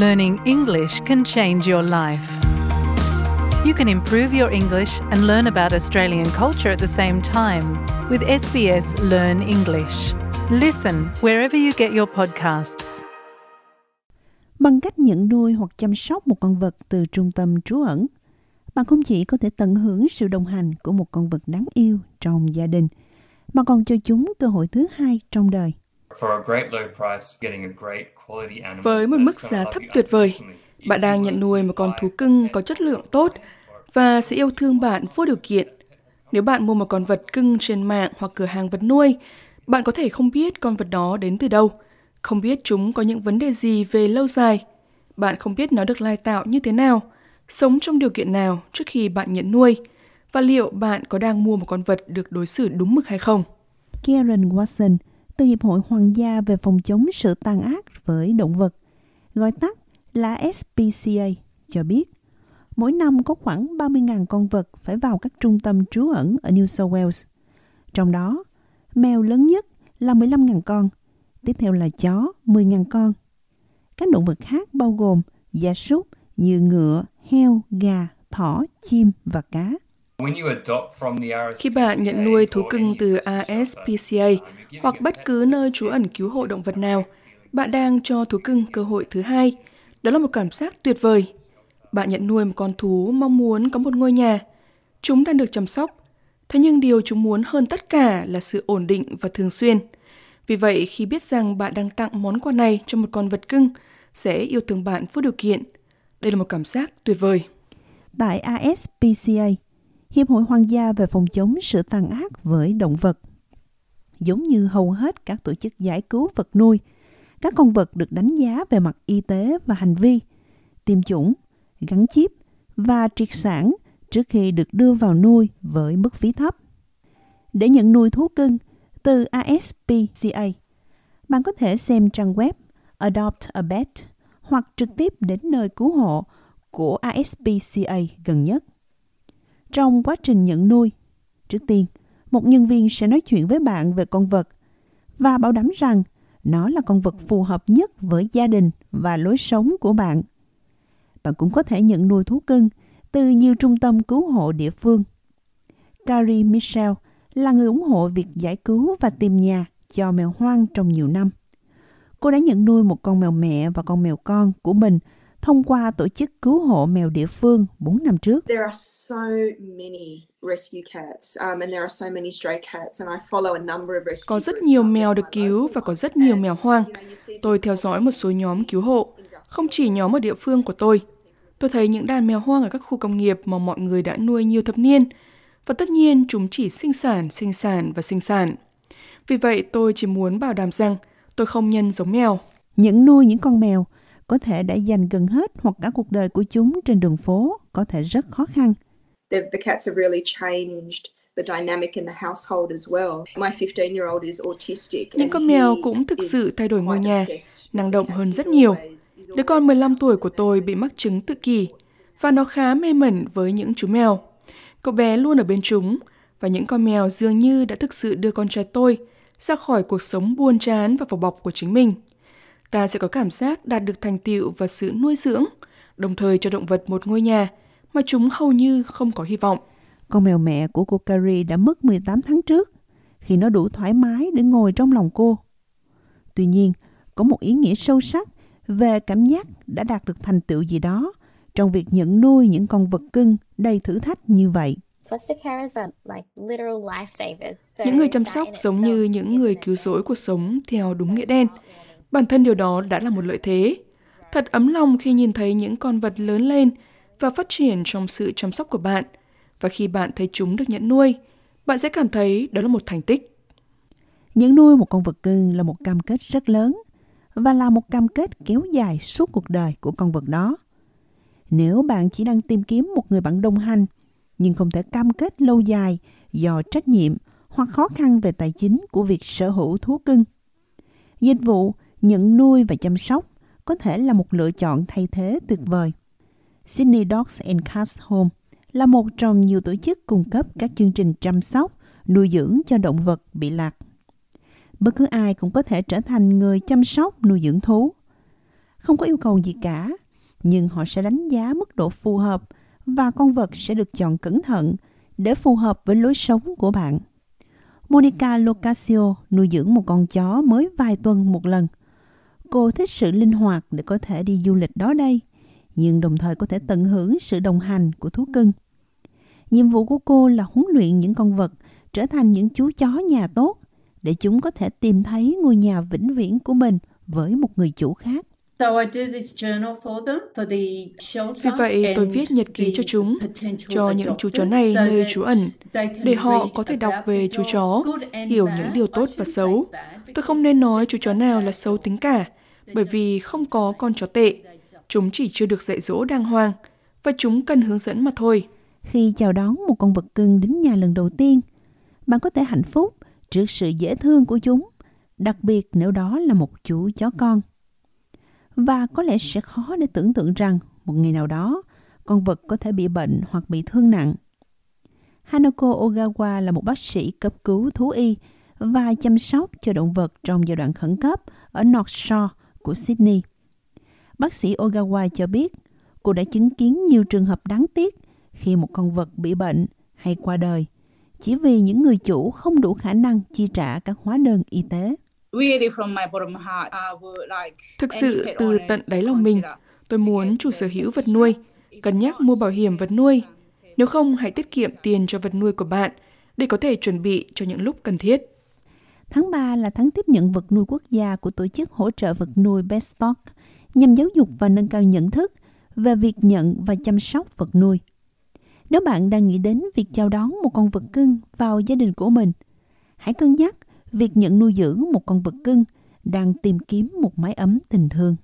learning English can change your life. You can improve your English and learn about Australian culture at the same time with SBS Learn English. Listen wherever you get your podcasts. Bằng cách nhận nuôi hoặc chăm sóc một con vật từ trung tâm trú ẩn, bạn không chỉ có thể tận hưởng sự đồng hành của một con vật đáng yêu trong gia đình, mà còn cho chúng cơ hội thứ hai trong đời. Với một mức giá thấp tuyệt vời, bạn đang nhận nuôi một con thú cưng có chất lượng tốt và sẽ yêu thương bạn vô điều kiện. Nếu bạn mua một con vật cưng trên mạng hoặc cửa hàng vật nuôi, bạn có thể không biết con vật đó đến từ đâu, không biết chúng có những vấn đề gì về lâu dài. Bạn không biết nó được lai tạo như thế nào, sống trong điều kiện nào trước khi bạn nhận nuôi, và liệu bạn có đang mua một con vật được đối xử đúng mực hay không. Karen Watson từ Hiệp hội Hoàng gia về phòng chống sự tàn ác với động vật, gọi tắt là SPCA, cho biết mỗi năm có khoảng 30.000 con vật phải vào các trung tâm trú ẩn ở New South Wales. Trong đó, mèo lớn nhất là 15.000 con, tiếp theo là chó 10.000 con. Các động vật khác bao gồm gia súc như ngựa, heo, gà, thỏ, chim và cá. Khi bạn nhận nuôi thú cưng từ ASPCA hoặc bất cứ nơi trú ẩn cứu hộ động vật nào, bạn đang cho thú cưng cơ hội thứ hai. Đó là một cảm giác tuyệt vời. Bạn nhận nuôi một con thú mong muốn có một ngôi nhà. Chúng đang được chăm sóc. Thế nhưng điều chúng muốn hơn tất cả là sự ổn định và thường xuyên. Vì vậy, khi biết rằng bạn đang tặng món quà này cho một con vật cưng, sẽ yêu thương bạn vô điều kiện. Đây là một cảm giác tuyệt vời. Tại ASPCA, Hiệp hội Hoàng gia về phòng chống sự tàn ác với động vật. Giống như hầu hết các tổ chức giải cứu vật nuôi, các con vật được đánh giá về mặt y tế và hành vi, tiêm chủng, gắn chip và triệt sản trước khi được đưa vào nuôi với mức phí thấp. Để nhận nuôi thú cưng từ ASPCA, bạn có thể xem trang web Adopt a Pet hoặc trực tiếp đến nơi cứu hộ của ASPCA gần nhất. Trong quá trình nhận nuôi, trước tiên, một nhân viên sẽ nói chuyện với bạn về con vật và bảo đảm rằng nó là con vật phù hợp nhất với gia đình và lối sống của bạn. Bạn cũng có thể nhận nuôi thú cưng từ nhiều trung tâm cứu hộ địa phương. Carrie Michelle là người ủng hộ việc giải cứu và tìm nhà cho mèo hoang trong nhiều năm. Cô đã nhận nuôi một con mèo mẹ và con mèo con của mình thông qua tổ chức cứu hộ mèo địa phương 4 năm trước. Có rất nhiều mèo được cứu và có rất nhiều mèo hoang. Tôi theo dõi một số nhóm cứu hộ, không chỉ nhóm ở địa phương của tôi. Tôi thấy những đàn mèo hoang ở các khu công nghiệp mà mọi người đã nuôi nhiều thập niên, và tất nhiên chúng chỉ sinh sản, sinh sản và sinh sản. Vì vậy tôi chỉ muốn bảo đảm rằng tôi không nhân giống mèo. Những nuôi những con mèo có thể đã dành gần hết hoặc cả cuộc đời của chúng trên đường phố có thể rất khó khăn. The, the cats have really changed the dynamic in the household as well. My 15-year-old is autistic. Những con mèo cũng thực sự thay đổi ngôi nhà, năng động hơn rất nhiều. Đứa con 15 tuổi của tôi bị mắc chứng tự kỷ và nó khá mê mẩn với những chú mèo. Cậu bé luôn ở bên chúng và những con mèo dường như đã thực sự đưa con trai tôi ra khỏi cuộc sống buồn chán và vỏ bọc của chính mình ta sẽ có cảm giác đạt được thành tựu và sự nuôi dưỡng, đồng thời cho động vật một ngôi nhà mà chúng hầu như không có hy vọng. Con mèo mẹ của cô Carrie đã mất 18 tháng trước khi nó đủ thoải mái để ngồi trong lòng cô. Tuy nhiên, có một ý nghĩa sâu sắc về cảm giác đã đạt được thành tựu gì đó trong việc nhận nuôi những con vật cưng đầy thử thách như vậy. Những người chăm sóc giống như những người cứu rỗi cuộc sống theo đúng nghĩa đen – Bản thân điều đó đã là một lợi thế. Thật ấm lòng khi nhìn thấy những con vật lớn lên và phát triển trong sự chăm sóc của bạn. Và khi bạn thấy chúng được nhận nuôi, bạn sẽ cảm thấy đó là một thành tích. Nhận nuôi một con vật cưng là một cam kết rất lớn và là một cam kết kéo dài suốt cuộc đời của con vật đó. Nếu bạn chỉ đang tìm kiếm một người bạn đồng hành nhưng không thể cam kết lâu dài do trách nhiệm hoặc khó khăn về tài chính của việc sở hữu thú cưng. Dịch vụ nhận nuôi và chăm sóc có thể là một lựa chọn thay thế tuyệt vời. Sydney Dogs and Cats Home là một trong nhiều tổ chức cung cấp các chương trình chăm sóc, nuôi dưỡng cho động vật bị lạc. Bất cứ ai cũng có thể trở thành người chăm sóc nuôi dưỡng thú. không có yêu cầu gì cả, nhưng họ sẽ đánh giá mức độ phù hợp và con vật sẽ được chọn cẩn thận để phù hợp với lối sống của bạn. Monica Locasio nuôi dưỡng một con chó mới vài tuần một lần. Cô thích sự linh hoạt để có thể đi du lịch đó đây, nhưng đồng thời có thể tận hưởng sự đồng hành của thú cưng. Nhiệm vụ của cô là huấn luyện những con vật trở thành những chú chó nhà tốt để chúng có thể tìm thấy ngôi nhà vĩnh viễn của mình với một người chủ khác. Vì vậy, tôi viết nhật ký cho chúng, cho những chú chó này nơi trú ẩn, để họ có thể đọc về chú chó, hiểu những điều tốt và xấu. Tôi không nên nói chú chó nào là xấu tính cả, bởi vì không có con chó tệ. Chúng chỉ chưa được dạy dỗ đàng hoàng, và chúng cần hướng dẫn mà thôi. Khi chào đón một con vật cưng đến nhà lần đầu tiên, bạn có thể hạnh phúc trước sự dễ thương của chúng, đặc biệt nếu đó là một chú chó con. Và có lẽ sẽ khó để tưởng tượng rằng một ngày nào đó, con vật có thể bị bệnh hoặc bị thương nặng. Hanako Ogawa là một bác sĩ cấp cứu thú y và chăm sóc cho động vật trong giai đoạn khẩn cấp ở North Shore của Sydney. Bác sĩ Ogawa cho biết cô đã chứng kiến nhiều trường hợp đáng tiếc khi một con vật bị bệnh hay qua đời chỉ vì những người chủ không đủ khả năng chi trả các hóa đơn y tế. Thực sự từ tận đáy lòng mình, tôi muốn chủ sở hữu vật nuôi cân nhắc mua bảo hiểm vật nuôi. Nếu không, hãy tiết kiệm tiền cho vật nuôi của bạn để có thể chuẩn bị cho những lúc cần thiết. Tháng 3 là tháng tiếp nhận vật nuôi quốc gia của tổ chức hỗ trợ vật nuôi Beststock nhằm giáo dục và nâng cao nhận thức về việc nhận và chăm sóc vật nuôi. Nếu bạn đang nghĩ đến việc chào đón một con vật cưng vào gia đình của mình, hãy cân nhắc việc nhận nuôi dưỡng một con vật cưng đang tìm kiếm một mái ấm tình thương.